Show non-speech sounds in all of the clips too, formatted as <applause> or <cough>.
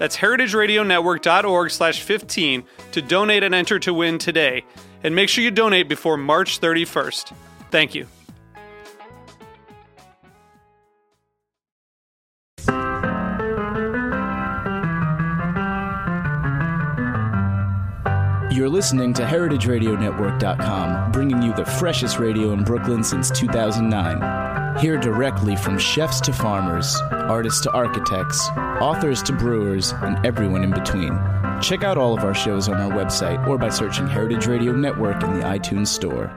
That's heritageradionetwork.org slash 15 to donate and enter to win today. And make sure you donate before March 31st. Thank you. You're listening to HeritageRadioNetwork.com, bringing you the freshest radio in Brooklyn since 2009. Hear directly from chefs to farmers, artists to architects, authors to brewers, and everyone in between. Check out all of our shows on our website or by searching Heritage Radio Network in the iTunes Store.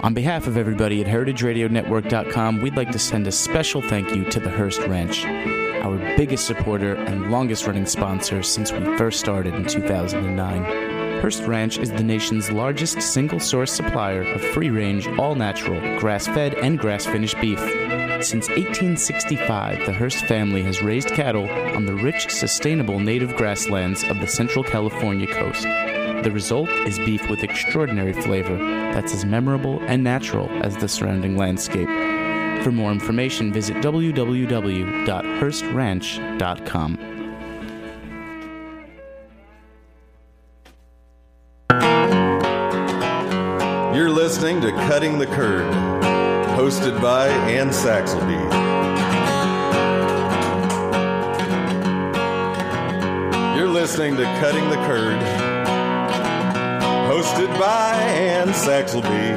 On behalf of everybody at HeritageRadioNetwork.com, we'd like to send a special thank you to the Hearst Ranch, our biggest supporter and longest running sponsor since we first started in 2009. Hearst Ranch is the nation's largest single source supplier of free range, all natural, grass fed, and grass finished beef. Since 1865, the Hearst family has raised cattle on the rich, sustainable native grasslands of the central California coast. The result is beef with extraordinary flavor that's as memorable and natural as the surrounding landscape. For more information, visit www.hearstranch.com. You're listening to Cutting the Curd, hosted by Anne Saxelby. You're listening to Cutting the Curd, hosted by Anne Saxelby.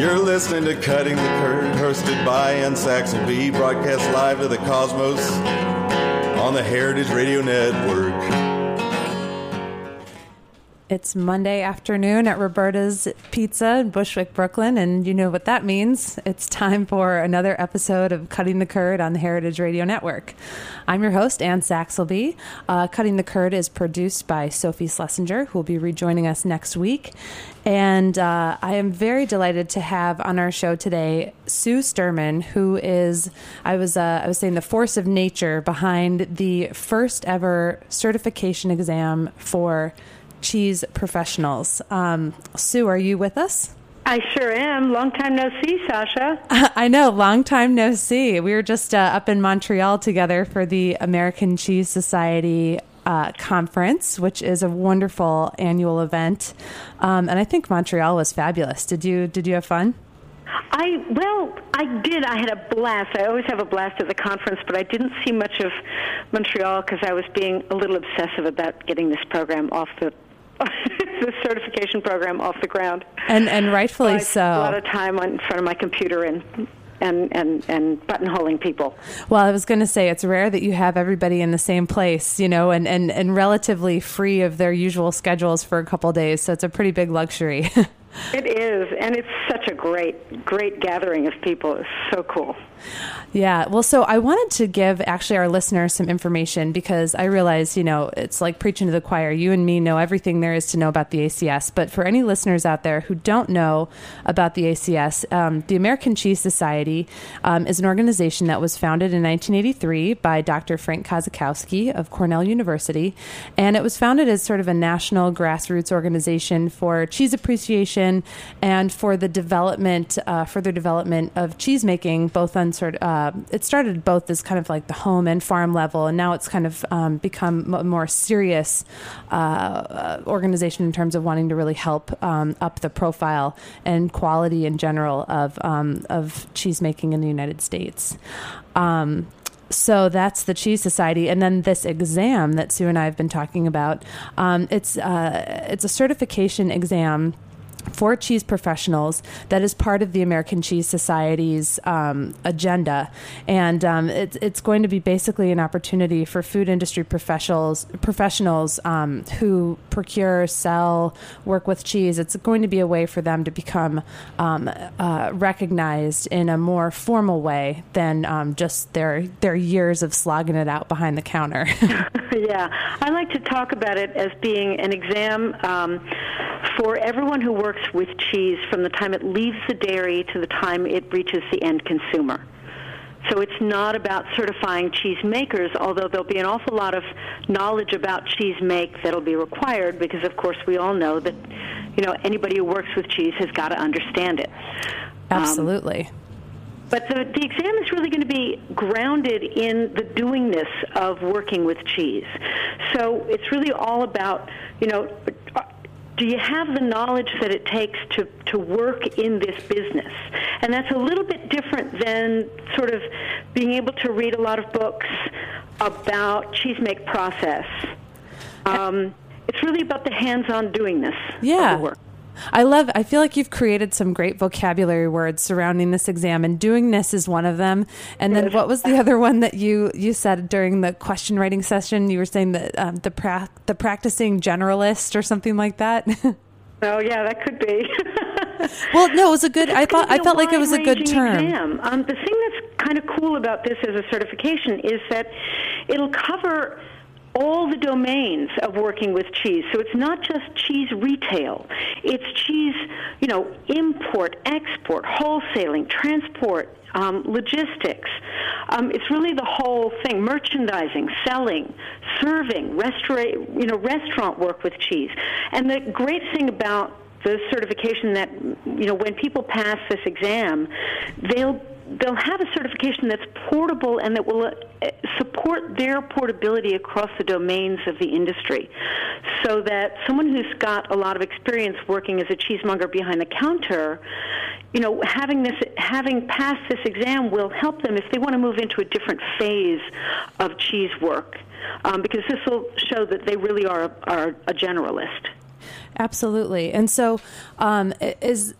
You're listening to Cutting the Curd, hosted by Anne Saxelby, broadcast live to the cosmos on the Heritage Radio Network. It's Monday afternoon at Roberta's Pizza in Bushwick, Brooklyn, and you know what that means. It's time for another episode of Cutting the Curd on the Heritage Radio Network. I'm your host, Anne Saxelby. Uh, Cutting the Curd is produced by Sophie Schlesinger, who will be rejoining us next week. And uh, I am very delighted to have on our show today Sue Sturman, who is I was uh, I was saying the force of nature behind the first ever certification exam for cheese professionals. Um, Sue, are you with us? I sure am. Long time no see, Sasha. <laughs> I know, long time no see. We were just uh, up in Montreal together for the American Cheese Society uh, conference, which is a wonderful annual event, um, and I think Montreal was fabulous. Did you Did you have fun? I well, I did. I had a blast. I always have a blast at the conference, but I didn't see much of Montreal because I was being a little obsessive about getting this program off the <laughs> the certification program off the ground. And and rightfully I so. A lot of time in front of my computer and and and and buttonholing people. Well, I was going to say it's rare that you have everybody in the same place, you know, and and and relatively free of their usual schedules for a couple days. So it's a pretty big luxury. <laughs> It is, and it's such a great, great gathering of people. It's so cool. Yeah. Well, so I wanted to give actually our listeners some information because I realize, you know, it's like preaching to the choir. You and me know everything there is to know about the ACS. But for any listeners out there who don't know about the ACS, um, the American Cheese Society um, is an organization that was founded in 1983 by Dr. Frank Kosikowski of Cornell University. And it was founded as sort of a national grassroots organization for cheese appreciation and for the development, uh, further development of cheese making, both on uh, it started both as kind of like the home and farm level, and now it's kind of um, become a more serious uh, organization in terms of wanting to really help um, up the profile and quality in general of um, of cheese making in the United States. Um, so that's the Cheese Society, and then this exam that Sue and I have been talking about. Um, it's uh, it's a certification exam for cheese professionals that is part of the American Cheese Society's um, agenda, and um, it's it's going to be basically an opportunity for food industry professionals professionals um, who procure, sell, work with cheese. It's going to be a way for them to become um, uh, recognized in a more formal way than um, just their their years of slogging it out behind the counter. <laughs> yeah, I like to talk about it as being an exam um, for everyone who works with cheese from the time it leaves the dairy to the time it reaches the end consumer. So it's not about certifying cheese makers, although there'll be an awful lot of knowledge about cheese make that'll be required because, of course, we all know that, you know, anybody who works with cheese has got to understand it. Absolutely. Um, but the, the exam is really going to be grounded in the doingness of working with cheese. So it's really all about, you know, do you have the knowledge that it takes to, to work in this business? And that's a little bit different than sort of being able to read a lot of books about cheese make process. Um, it's really about the hands-on doingness yeah. of the work. I love, I feel like you've created some great vocabulary words surrounding this exam, and doing this is one of them. And then what was the other one that you, you said during the question writing session? You were saying that um, the, pra- the practicing generalist or something like that. <laughs> Oh yeah, that could be. <laughs> well, no, it was a good. I thought I felt like it was a good term. Exam. Um, the thing that's kind of cool about this as a certification is that it'll cover all the domains of working with cheese. So it's not just cheese retail. It's cheese, you know, import, export, wholesaling, transport, um, logistics. Um, it's really the whole thing: merchandising, selling, serving, restaurant, you know, restaurant work with cheese. And the great thing about the certification that you know when people pass this exam, they'll they'll have a certification that's portable and that will uh, support their portability across the domains of the industry. So that someone who's got a lot of experience working as a cheesemonger behind the counter you know having this having passed this exam will help them if they want to move into a different phase of cheese work um, because this will show that they really are, are a generalist. Absolutely. And so um, is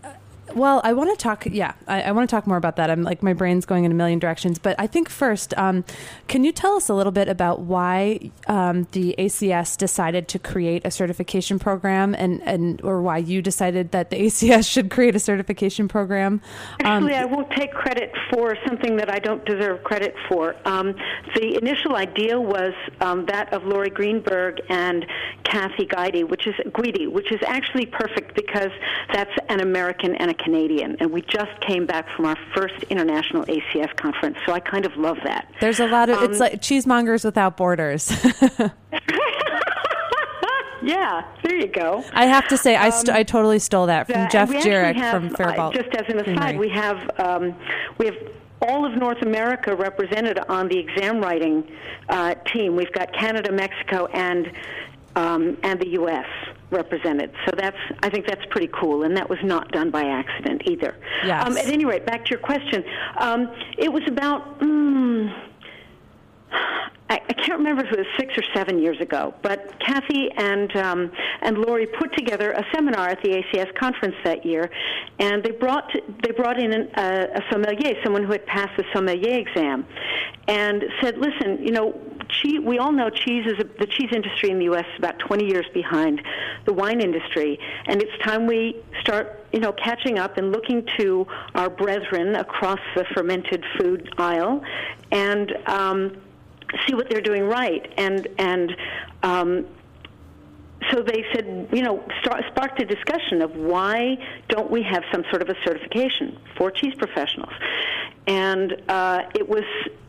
well, I want to talk. Yeah, I, I, want to talk more about that. I'm like my brain's going in a million directions. But I think first, um, can you tell us a little bit about why um, the ACS decided to create a certification program, and, and or why you decided that the ACS <laughs> should create a certification program? Um, Actually, I won't take credit for something that I don't deserve credit for. Um, the initial idea was um, that of Lori Greenberg and Kathy Guidi, which is Guidi, which is actually perfect because that's an American and a Canadian, and we just came back from our first international ACS conference, so I kind of love that. There's a lot of um, it's like cheesemongers without borders. <laughs> <laughs> yeah, there you go. I have to say, I, st- um, I totally stole that from uh, Jeff Jirik from Faribault. Uh, just as an aside, we have um, we have all of North America represented on the exam writing uh, team. We've got Canada, Mexico, and um, and the U.S. represented. So that's I think that's pretty cool, and that was not done by accident either. Yes. Um, at any rate, back to your question. Um, it was about. Mm, I, I can't remember if it was six or seven years ago, but Kathy and um, and Lori put together a seminar at the ACS conference that year, and they brought they brought in an, a, a sommelier, someone who had passed the sommelier exam, and said, "Listen, you know, cheese, we all know cheese is a, the cheese industry in the U.S. is about 20 years behind the wine industry, and it's time we start, you know, catching up and looking to our brethren across the fermented food aisle, and." Um, see what they're doing right and and um, so they said, you know, start, sparked a discussion of why don't we have some sort of a certification for cheese professionals? And uh, it was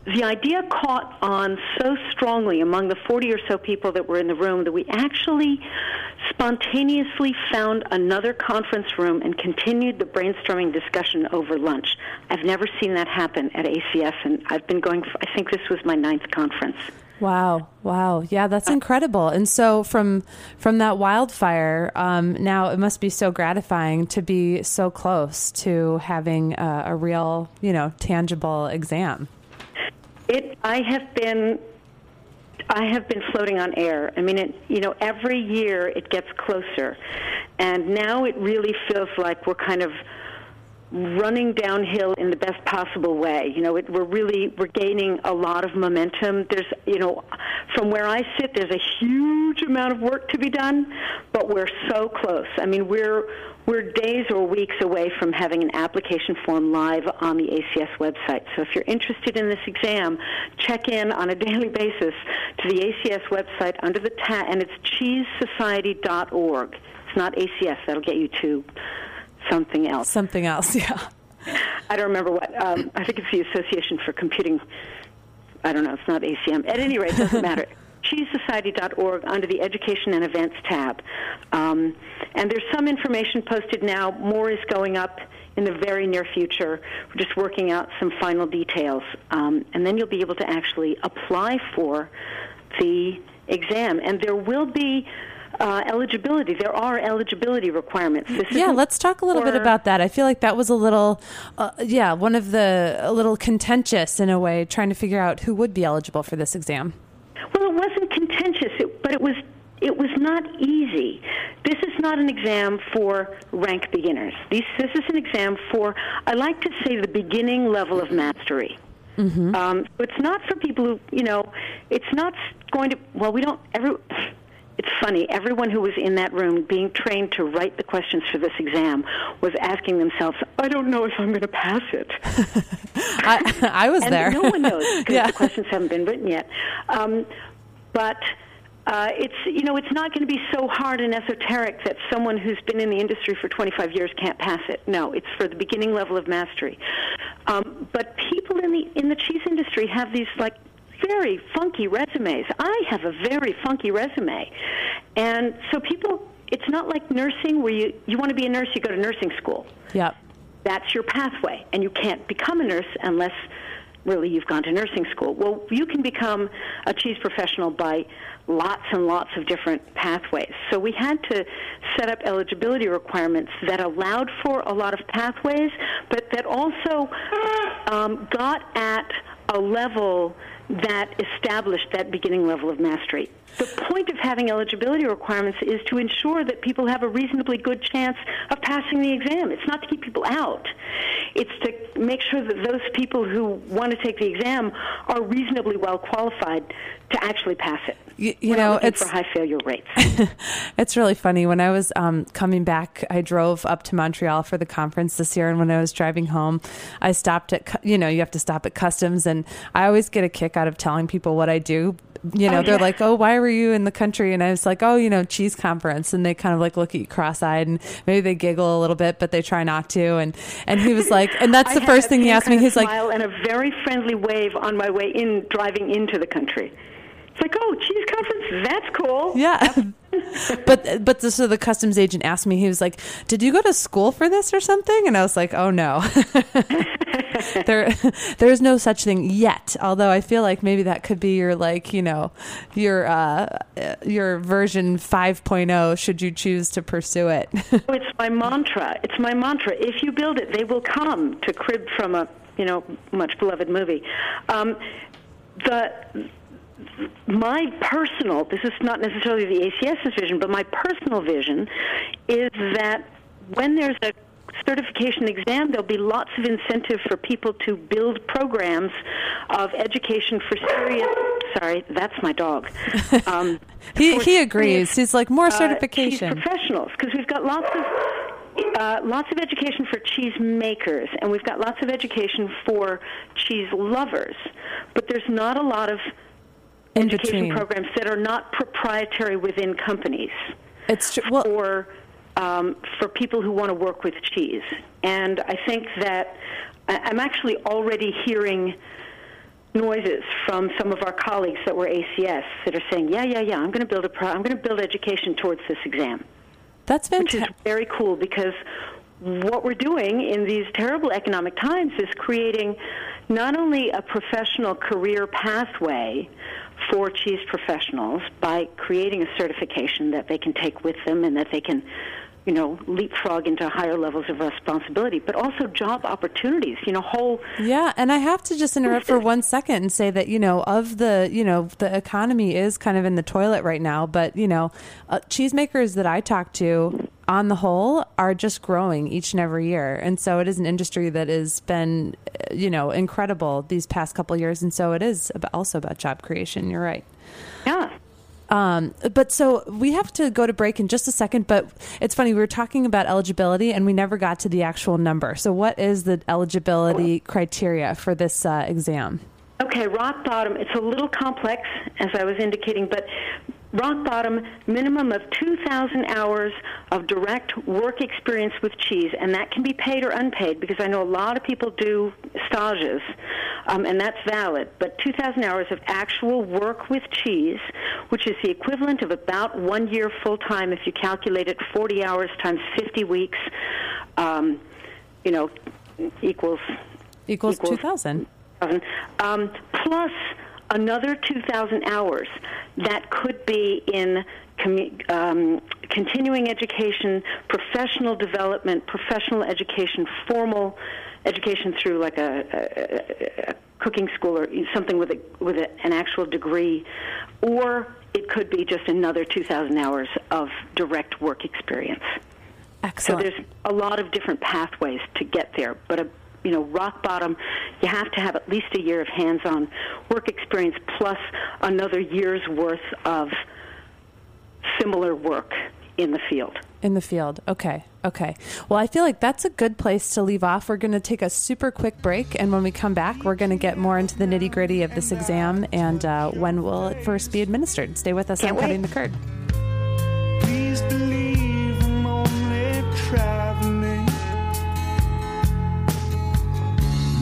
the idea caught on so strongly among the 40 or so people that were in the room that we actually spontaneously found another conference room and continued the brainstorming discussion over lunch. I've never seen that happen at ACS, and I've been going, I think this was my ninth conference. Wow! Wow! Yeah, that's incredible. And so from from that wildfire, um, now it must be so gratifying to be so close to having a, a real, you know, tangible exam. It. I have been. I have been floating on air. I mean, it, you know, every year it gets closer, and now it really feels like we're kind of running downhill in the best possible way. You know, it, we're really we're gaining a lot of momentum. There's, you know, from where I sit, there's a huge amount of work to be done, but we're so close. I mean, we're we're days or weeks away from having an application form live on the ACS website. So if you're interested in this exam, check in on a <laughs> daily basis to the ACS website under the tab, and it's cheesesociety.org. It's not ACS. That'll get you to something else. Something else, <laughs> yeah. I don't remember what. Um, I think it's the Association for Computing. I don't know. It's not ACM. At any rate, it doesn't matter. <laughs> cheesesociety.org under the Education and Events tab. Um, and there's some information posted now. More is going up in the very near future. We're just working out some final details. Um, and then you'll be able to actually apply for the exam. And there will be uh, eligibility. There are eligibility requirements. This yeah, let's talk a little bit about that. I feel like that was a little, uh, yeah, one of the a little contentious in a way, trying to figure out who would be eligible for this exam. Well, it wasn't contentious, it, but it was it was not easy. This is not an exam for rank beginners. This, this is an exam for, I like to say, the beginning level of mastery. Mm-hmm. Um, it's not for people who, you know, it's not going to, well, we don't, every, it's funny, everyone who was in that room being trained to write the questions for this exam was asking themselves, I don't know if I'm going to pass it. <laughs> I, I, was and there. No one knows because <laughs> yeah. the questions haven't been written yet. Um, but uh, it's you know it's not going to be so hard and esoteric that someone who's been in the industry for 25 years can't pass it. No, it's for the beginning level of mastery. Um, but people in the in the cheese industry have these like very funky resumes. I have a very funky resume. And so people, it's not like nursing where you, you want to be a nurse, you go to nursing school. Yep. That's your pathway. And you can't become a nurse unless really you've gone to nursing school. Well, you can become a cheese professional by lots and lots of different pathways. So we had to set up eligibility requirements that allowed for a lot of pathways, but that also um, got at a level that established that beginning level of mastery. The point of having eligibility requirements is to ensure that people have a reasonably good chance of passing the exam. It's not to keep people out. It's to make sure that those people who want to take the exam are reasonably well qualified to actually pass it. You, you know, it's for high failure rates. <laughs> it's really funny. When I was um, coming back, I drove up to Montreal for the conference this year, and when I was driving home, I stopped at you know you have to stop at customs, and I always get a kick out of telling people what I do you know, oh, they're yeah. like, "Oh, why were you in the country?" And I was like, "Oh, you know, cheese conference." And they kind of like look at you cross-eyed, and maybe they giggle a little bit, but they try not to. And and he was like, and that's <laughs> the first thing he asked me. He's like, and a very friendly wave on my way in, driving into the country. It's like, oh, cheese conference, that's cool. Yeah. <laughs> but but the, so the customs agent asked me, he was like, "Did you go to school for this or something?" And I was like, "Oh no, <laughs> there <laughs> there is no such thing yet." Although I feel like maybe that could be your like you know your uh, your version 5.0 should you choose to pursue it. <laughs> Oh, it's my mantra. It's my mantra. If you build it, they will come. To crib from a you know much beloved movie. Um, the my personal, this is not necessarily the ACS's vision, but my personal vision is that when there's a certification exam, there'll be lots of incentive for people to build programs of education for serious. Sorry, that's my dog. <laughs> Um, he he agrees. He's like more uh, certification. Uh, professionals, because we've got lots of. Uh, lots of education for cheese makers, and we've got lots of education for cheese lovers, but there's not a lot of in education between. programs that are not proprietary within companies. It's true. Well, for um, for people who want to work with cheese, and I think that I'm actually already hearing noises from some of our colleagues that were ACS that are saying, "Yeah, yeah, yeah, I'm going to build a pro- I'm going to build education towards this exam." That's fantastic. Which is very cool because what we're doing in these terrible economic times is creating not only a professional career pathway for cheese professionals by creating a certification that they can take with them and that they can you know, leapfrog into higher levels of responsibility, but also job opportunities. You know, whole. Yeah, and I have to just interrupt for one second and say that you know, of the you know, the economy is kind of in the toilet right now, but you know, uh, cheesemakers that I talk to on the whole are just growing each and every year and so it is an industry that has been you know incredible these past couple years and so it is also about job creation you're right yeah um, but so we have to go to break in just a second. But it's funny, we were talking about eligibility and we never got to the actual number. So, what is the eligibility criteria for this uh, exam? Okay, rock bottom. It's a little complex, as I was indicating, but rock bottom minimum of 2,000 hours of direct work experience with cheese, and that can be paid or unpaid because I know a lot of people do stages, um, and that's valid. But 2,000 hours of actual work with cheese, which is the equivalent of about one year full time if you calculate it 40 hours times 50 weeks, um, you know, equals equals, equals 2,000. Um, plus another 2,000 hours that could be in um, continuing education, professional development, professional education, formal education through like a, a, a cooking school or something with a, with a, an actual degree, or it could be just another 2,000 hours of direct work experience. Excellent. So there's a lot of different pathways to get there, but a you know, rock bottom, you have to have at least a year of hands-on work experience plus another year's worth of similar work in the field. In the field. Okay. Okay. Well, I feel like that's a good place to leave off. We're going to take a super quick break. And when we come back, we're going to get more into the nitty gritty of this exam and uh, when will it first be administered. Stay with us Can't on wait. Cutting the Curd.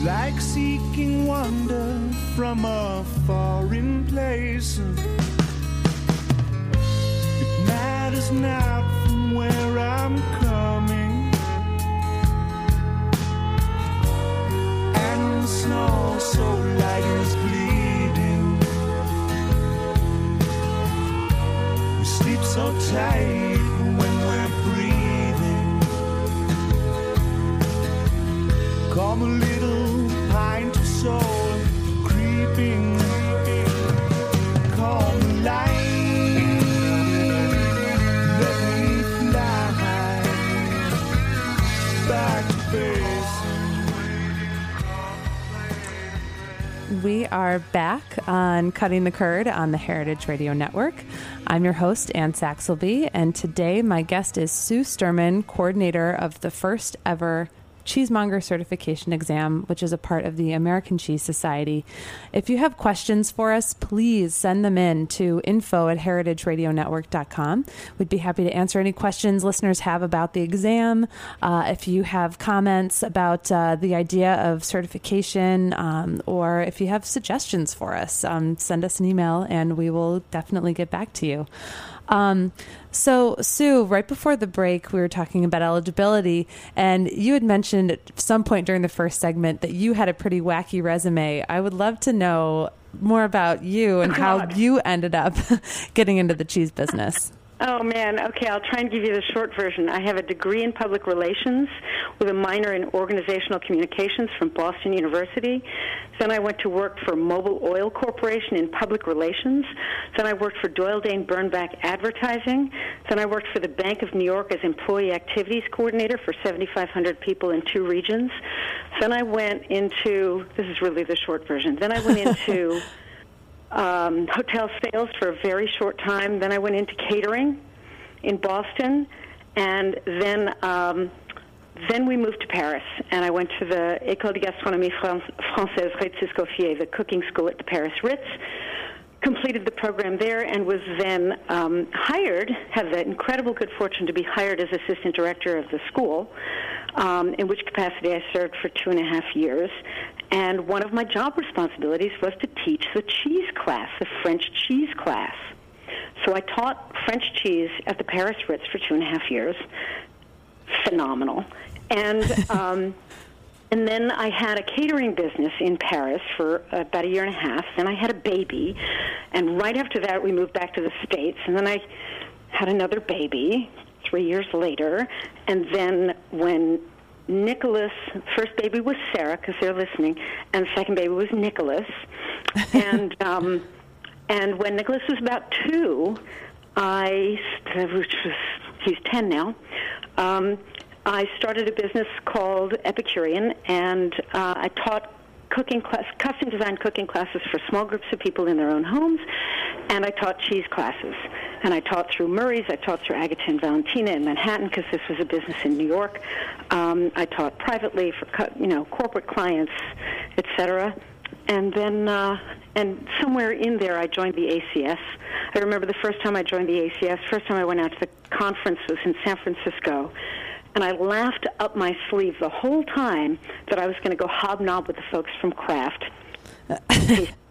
like seeking wonder from a foreign place. Matters not from where I'm coming, and the snow so light is bleeding. We sleep so tight when we're breathing. Come a little We are back on Cutting the Curd on the Heritage Radio Network. I'm your host, Anne Saxelby, and today my guest is Sue Sturman, coordinator of the first ever cheesemonger certification exam, which is a part of the American Cheese Society. If you have questions for us, please send them in to info at heritageradionetwork.com. We'd be happy to answer any questions listeners have about the exam. Uh, if you have comments about uh, the idea of certification, um, or if you have suggestions for us, um, send us an email and we will definitely get back to you. Um, so, Sue, right before the break, we were talking about eligibility, and you had mentioned at some point during the first segment that you had a pretty wacky resume. I would love to know more about you and oh, how you ended up <laughs> getting into the cheese business. Oh man, okay, I'll try and give you the short version. I have a degree in public relations with a minor in organizational communications from Boston University. Then I went to work for Mobil Oil Corporation in public relations. Then I worked for Doyle Dane Bernbach Advertising. Then I worked for the Bank of New York as employee activities coordinator for 7,500 people in two regions. Then I went into this is really the short version. Then I went <laughs> into um, hotel sales for a very short time. Then I went into catering in Boston, and then um, then we moved to Paris, and I went to the École de Gastronomie Française Ritz-Escoffier, the cooking school at the Paris Ritz. Completed the program there, and was then um, hired. Had the incredible good fortune to be hired as assistant director of the school. Um, in which capacity I served for two and a half years. And one of my job responsibilities was to teach the cheese class, the French cheese class. So I taught French cheese at the Paris Ritz for two and a half years. Phenomenal. And <laughs> um, and then I had a catering business in Paris for about a year and a half. Then I had a baby, and right after that we moved back to the states. And then I had another baby, three years later. And then when Nicholas, first baby was Sarah, because they're listening, and second baby was Nicholas. <laughs> and um, and when Nicholas was about two, I, which was he's ten now. Um, I started a business called Epicurean, and uh, I taught cooking class, custom designed cooking classes for small groups of people in their own homes, and I taught cheese classes. And I taught through Murray's, I taught through Agata and Valentina in Manhattan because this was a business in New York. Um, I taught privately for you know corporate clients, etc. And then, uh, and somewhere in there, I joined the ACS. I remember the first time I joined the ACS. First time I went out to the conference was in San Francisco and I laughed up my sleeve the whole time that I was going to go hobnob with the folks from Kraft.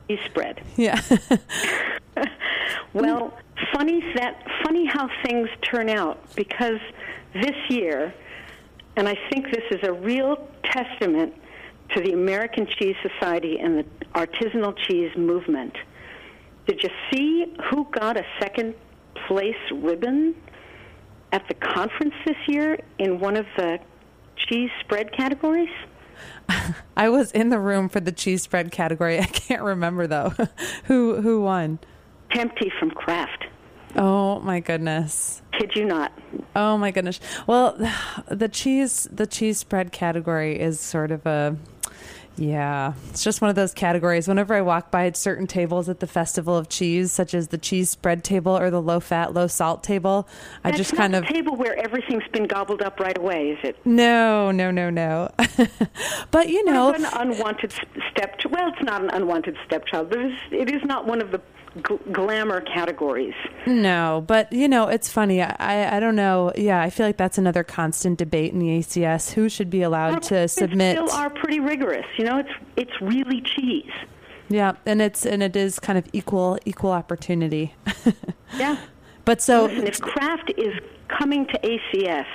Cheese spread. <laughs> Yeah. <laughs> well, funny that funny how things turn out because this year, and I think this is a real testament to the American Cheese Society and the artisanal cheese movement. Did you see who got a second place ribbon at the conference this year in one of the cheese spread categories? <laughs> I was in the room for the cheese spread category. <laughs> I can't remember though. <laughs> who who won? Tempty from Kraft. Oh my goodness. Kid you not. Oh my goodness. Well, <sighs> the cheese the cheese spread category is sort of a yeah, it's just one of those categories. Whenever I walk by certain tables at the Festival of Cheese, such as the cheese spread table or the low fat, low salt table, That's I just kind of table where everything's been gobbled up right away, is it? no, no, no, no. <laughs> but you know, an unwanted step. Well, it's not an unwanted stepchild, but it is, it is not one of the gl- glamour categories. No, but you know, it's funny. I I don't know. Yeah, I feel like that's another constant debate in the ACS. Who should be allowed to submit? Still are pretty rigorous. You know, it's it's really cheese. Yeah, and it's and it is kind of equal equal opportunity. <laughs> Yeah. But so Listen, if Kraft is coming to ACS,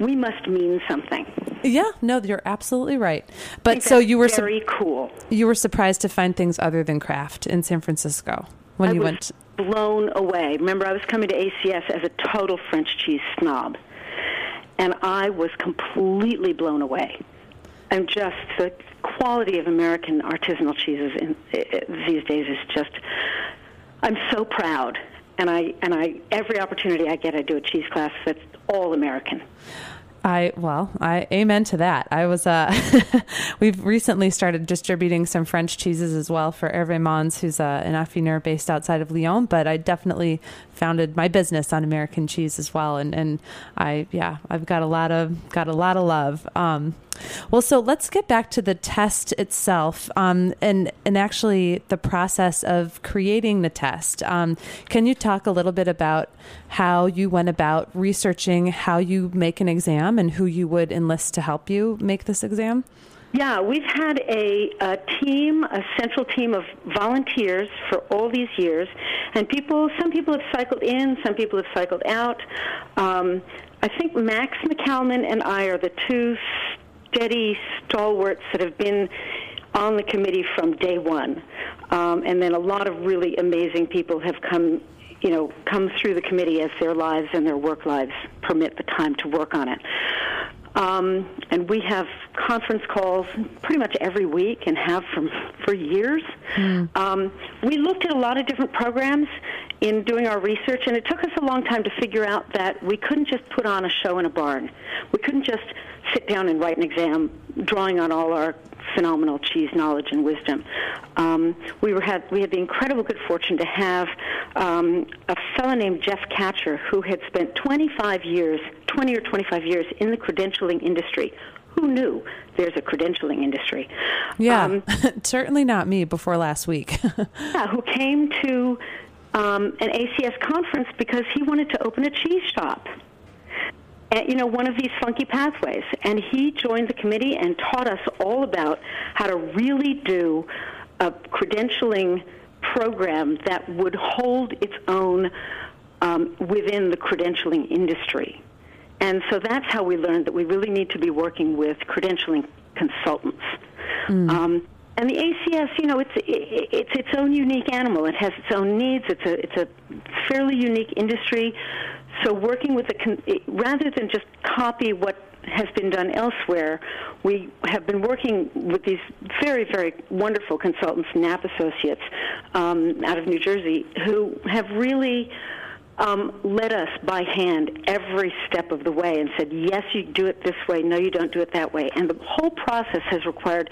we must mean something. yeah, no, you're absolutely right. But so you were su- very cool. you were surprised to find things other than Kraft in San Francisco when I you was went. blown away. Remember, I was coming to ACS as a total French cheese snob, and I was completely blown away. And just the quality of American artisanal cheeses in, these days is just. I'm so proud, and I and I every opportunity I get, I do a cheese class that's all American. I well, I amen to that. I was uh <laughs> we've recently started distributing some French cheeses as well for Hervé Mons, who's uh, an affineur based outside of Lyon, but I definitely founded my business on American cheese as well and and I yeah, I've got a lot of got a lot of love. Um well, so let's get back to the test itself, um, and and actually the process of creating the test. Um, can you talk a little bit about how you went about researching how you make an exam and who you would enlist to help you make this exam? Yeah, we've had a, a team, a central team of volunteers for all these years, and people. Some people have cycled in, some people have cycled out. Um, I think Max McCalman and I are the two steady stalwarts that have been on the committee from day one, um, and then a lot of really amazing people have come. You know, come through the committee as their lives and their work lives permit the time to work on it. Um, and we have conference calls pretty much every week and have from for years. Um, we looked at a lot of different programs in doing our research, and it took us a long time to figure out that we couldn't just put on a show in a barn. We couldn't just sit down and write an exam drawing on all our phenomenal cheese knowledge and wisdom. Um, we were had we had the incredible good fortune to have um, a fellow named Jeff Catcher who had spent 25 years, 20 or 25 years in the credentialing industry. Who knew there's a credentialing industry? Yeah, Um, <laughs> certainly not me before last week. <laughs> yeah, who came to um, an ACS conference because he wanted to open a cheese shop. And, you know, one of these funky pathways. And he joined the committee and taught us all about how to really do a credentialing program that would hold its own um, within the credentialing industry. And so that's how we learned that we really need to be working with credentialing consultants. Um, and the ACS, you know, it's it's its own unique animal. It has its own needs. It's a it's a fairly unique industry. So working with the con- rather than just copy what has been done elsewhere, we have been working with these very, very wonderful consultants, NAP Associates, um, out of New Jersey, who have really um, led us by hand every step of the way and said, yes, you do it this way, no, you don't do it that way. And the whole process has required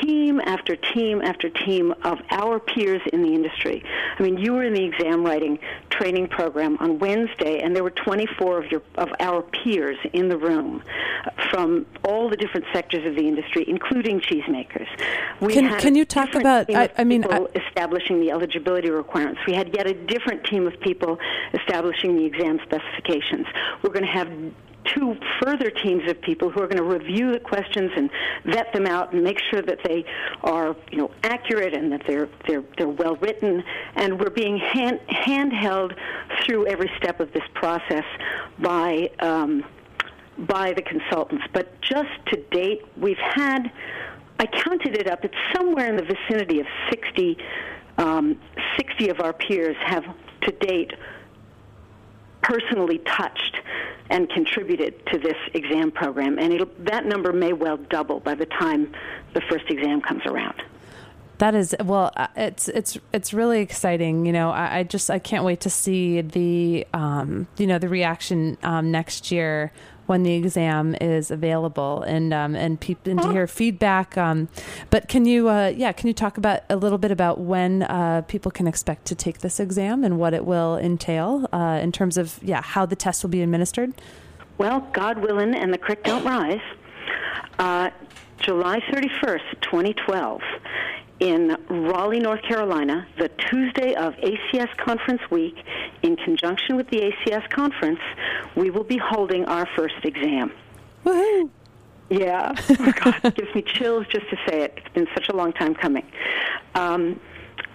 team after team after team of our peers in the industry. I mean, you were in the exam writing training program on Wednesday, and there were 24 of your of our peers in the room from all the different sectors of the industry, including cheesemakers. We can, can you talk about? I, I, mean, I, establishing the eligibility requirements. We had yet a different team of people establishing the exam specifications. We're going to have two further teams of people who are going to review the questions and vet them out and make sure that they are, you know, accurate and that they're they're they're well written. And we're being hand handheld through every step of this process by um, by the consultants. But just to date, we've had. I counted it up. It's somewhere in the vicinity of 60, um, 60 of our peers have to date personally touched and contributed to this exam program. And that number may well double by the time the first exam comes around. That is well. Uh, it's it's it's really exciting. You know, I, I just I can't wait to see the um, you know the reaction um, next year when the exam is available and um, and people and to hear feedback. Um, but can you uh, yeah can you talk about a little bit about when uh, people can expect to take this exam and what it will entail uh, in terms of yeah how the test will be administered? Well, God willing, and the creek don't rise. Uh, July 31st, 2012 in Raleigh, North Carolina, the Tuesday of ACS Conference Week, in conjunction with the ACS Conference, we will be holding our first exam. Woohoo! Yeah. <laughs> Oh, God, it gives me chills just to say it. It's been such a long time coming. Um,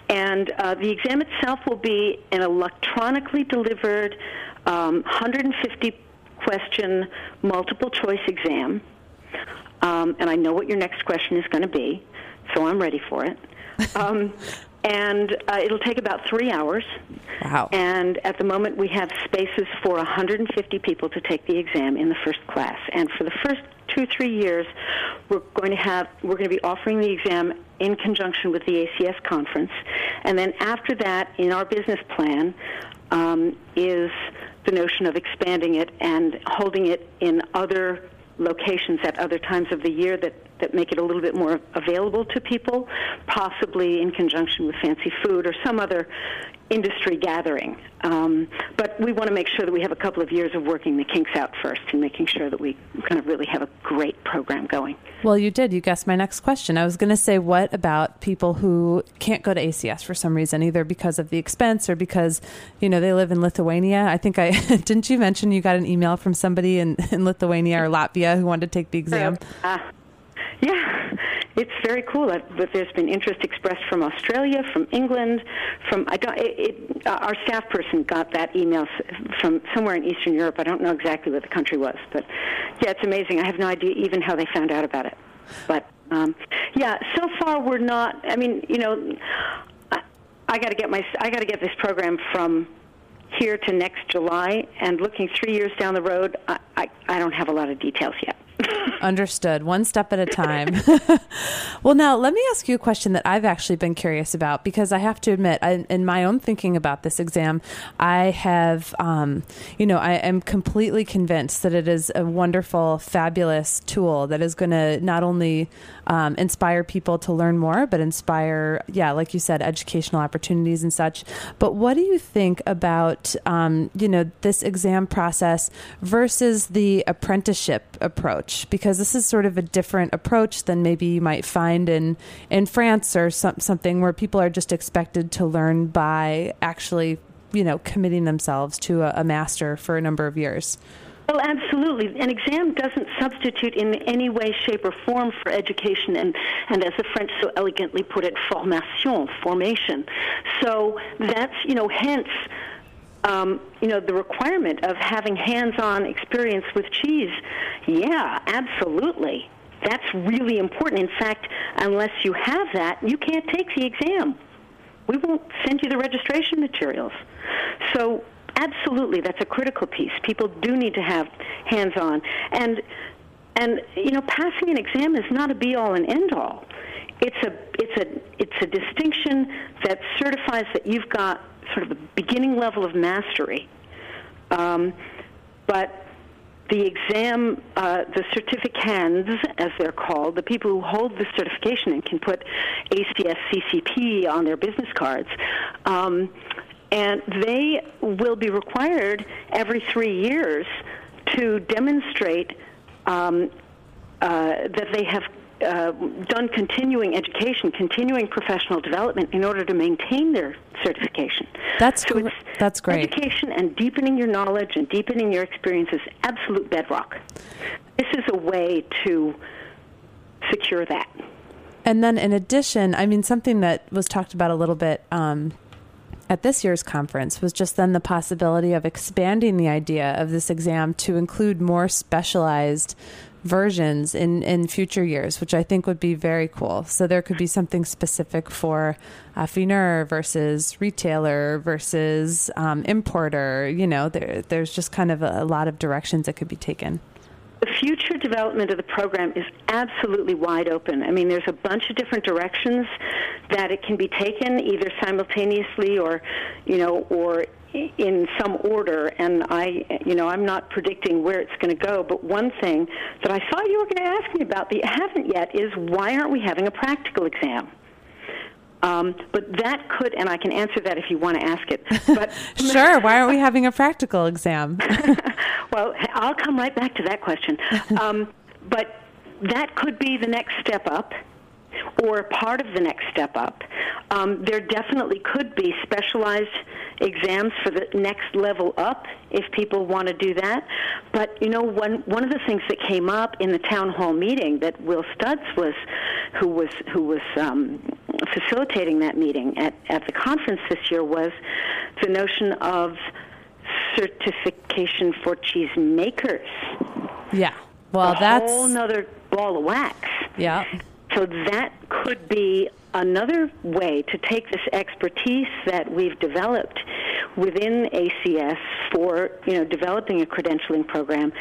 and uh, the exam itself will be an electronically delivered um, 150 question multiple choice exam. Um, and I know what your next question is going to be so I'm ready for it. <laughs> Um, and uh, it'll take about three hours. Wow. And at the moment, we have spaces for 150 people to take the exam in the first class. And for the first two, three years, we're going to have we're going to be offering the exam in conjunction with the ACS conference. And then after that, in our business plan, um, is the notion of expanding it and holding it in other locations at other times of the year that that make it a little bit more available to people, possibly in conjunction with fancy food or some other industry gathering. Um, but we want to make sure that we have a couple of years of working the kinks out first and making sure that we kind of really have a great program going. Well, you did. You guessed my next question. I was going to say, what about people who can't go to ACS for some reason, either because of the expense or because, you know, they live in Lithuania? I think I <laughs> didn't you mention you got an email from somebody in, in Lithuania or Latvia who wanted to take the exam? Uh, yeah, it's very cool. But there's been interest expressed from Australia, from England, from I don't. It, it, our staff person got that email from somewhere in Eastern Europe. I don't know exactly what the country was, but yeah, it's amazing. I have no idea even how they found out about it. But um, yeah, so far we're not. I mean, you know, I, I got to get my I got to get this program from here to next July, and looking three years down the road, I, I, I don't have a lot of details yet. <laughs> Understood. One step at a time. <laughs> well, now let me ask you a question that I've actually been curious about because I have to admit, I, in my own thinking about this exam, I have, um, you know, I am completely convinced that it is a wonderful, fabulous tool that is going to not only um, inspire people to learn more, but inspire, yeah, like you said, educational opportunities and such. But what do you think about, um, you know, this exam process versus the apprenticeship approach? Because this is sort of a different approach than maybe you might find in in France or some, something where people are just expected to learn by actually, you know, committing themselves to a, a master for a number of years. Well, absolutely. An exam doesn't substitute in any way, shape, or form for education, and, and as the French so elegantly put it, formation, formation. So that's, you know, hence, um, you know, the requirement of having hands-on experience with cheese. Yeah, absolutely. That's really important. In fact, unless you have that, you can't take the exam. We won't send you the registration materials. So absolutely, that's a critical piece. People do need to have hands-on, and and you know, passing an exam is not a be-all and end-all. It's a it's a it's a distinction that certifies that you've got sort of a beginning level of mastery. Um, but the exam, uh, the certificands, as they're called, the people who hold the certification and can put ACS CCP on their business cards, um, and they will be required every three years to demonstrate um, uh, that they have uh, done continuing education, continuing professional development in order to maintain their certification. That's so gr- that's great. Education and deepening your knowledge and deepening your experience is absolute bedrock. This is a way to secure that. And then, in addition, I mean, something that was talked about a little bit um, at this year's conference was just then the possibility of expanding the idea of this exam to include more specialized versions in, in future years, which I think would be very cool. So there could be something specific for affineur versus retailer versus um, importer. You know, there, there's just kind of a, a lot of directions that could be taken. The future development of the program is absolutely wide open. I mean, there's a bunch of different directions that it can be taken, either simultaneously or, you know, or in some order. And I, you know, I'm not predicting where it's going to go. But one thing that I thought you were going to ask me about that you haven't yet is why aren't we having a practical exam? Um, but that could, and I can answer that if you want to ask it. <laughs> But <laughs> sure, why aren't we <laughs> having a practical exam? well, I'll come right back to that question. Um, but that could be the next step up or part of the next step up. Um, there definitely could be specialized exams for the next level up if people want to do that. But you know, one one of the things that came up in the town hall meeting that Will Studs was, who was who was um, facilitating that meeting at at the conference this year was the notion of certification for cheese makers. Yeah. Well, a that's whole nother ball of wax. yeah. So that could be another way to take this expertise that we've developed within ACS for you know developing a credentialing program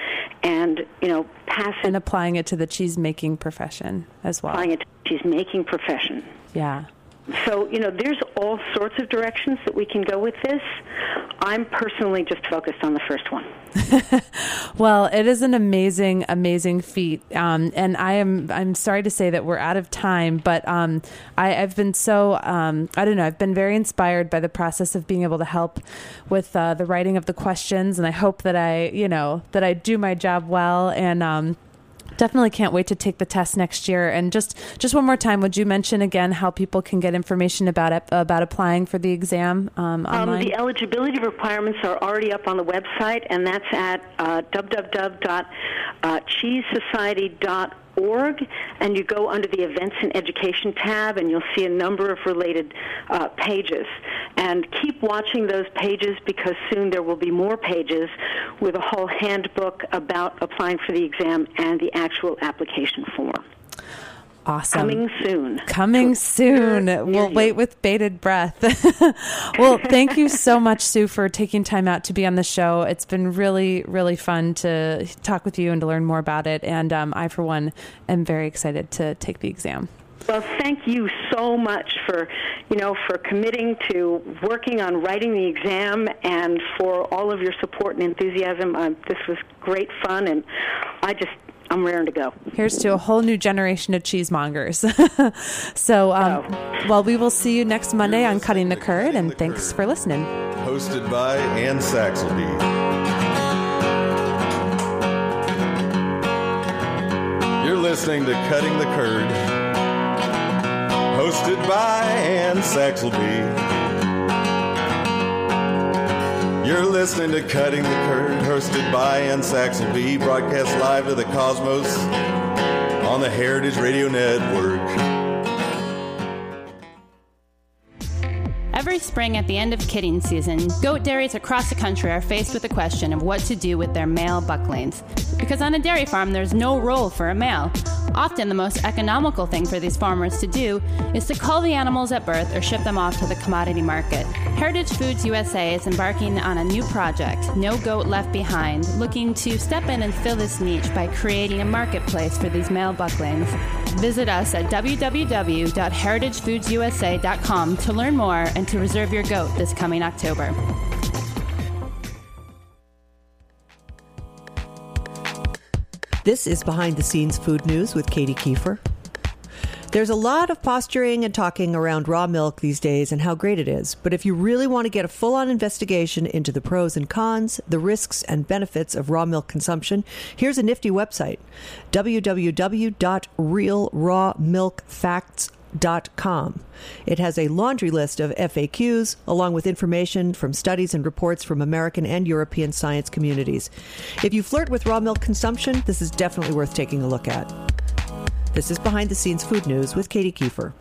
and you know passing and applying it to the cheese making profession as well. applying it to the cheese making profession. Yeah. So, you know, there's all sorts of directions that we can go with this. I'm personally just focused on the first one. <laughs> Well, it is an amazing, amazing feat, um, and I am I'm sorry to say that we're out of time, but um, I, I've been so um, I don't know I've been very inspired by the process of being able to help with uh, the writing of the questions, and I hope that I you know that I do my job well and. Um, Definitely can't wait to take the test next year. And just just one more time, would you mention again how people can get information about it, about applying for the exam um, Um, online? the eligibility requirements are already up on the website, and that's at uh, www.cheesesociety.org. And you go under the Events and Education tab, and you'll see a number of related uh, pages. And keep watching those pages because soon there will be more pages with a whole handbook about applying for the exam and the actual application form. Awesome. Coming soon. Coming soon. near We'll you. wait with bated breath. <laughs> well, thank you so much, Sue, for taking time out to be on the show. It's been really, really fun to talk with you and to learn more about it. And um, I, for one, am very excited to take the exam. Well, thank you so much for, you know, for committing to working on writing the exam and for all of your support and enthusiasm. Um, this was great fun, and I just, I'm raring to go. Here's to a whole new generation of cheesemongers. <laughs> so, um, well, we will see you next Monday on Cutting the Curd, and thanks for listening. Hosted by Anne Saxelby. You're listening to Cutting the Curd. Hosted by Anne Saxelby. You're listening to Cutting the Curd, hosted by Anne Saxelby, broadcast live to the cosmos on the Heritage Radio Network. Every spring at the end of kidding season, goat dairies across the country are faced with the question of what to do with their male bucklings. Because on a dairy farm, there's no role for a male. Often, the most economical thing for these farmers to do is to cull the animals at birth or ship them off to the commodity market. Heritage Foods USA is embarking on a new project, No Goat Left Behind, looking to step in and fill this niche by creating a marketplace for these male bucklings. Visit us at www.heritagefoods.usa.com to learn more and to reserve your goat this coming October. This is Behind the Scenes Food News with Katie Kiefer. There's a lot of posturing and talking around raw milk these days and how great it is. But if you really want to get a full on investigation into the pros and cons, the risks and benefits of raw milk consumption, here's a nifty website www.realrawmilkfacts.com. It has a laundry list of FAQs along with information from studies and reports from American and European science communities. If you flirt with raw milk consumption, this is definitely worth taking a look at. This is Behind the Scenes Food News with Katie Kiefer.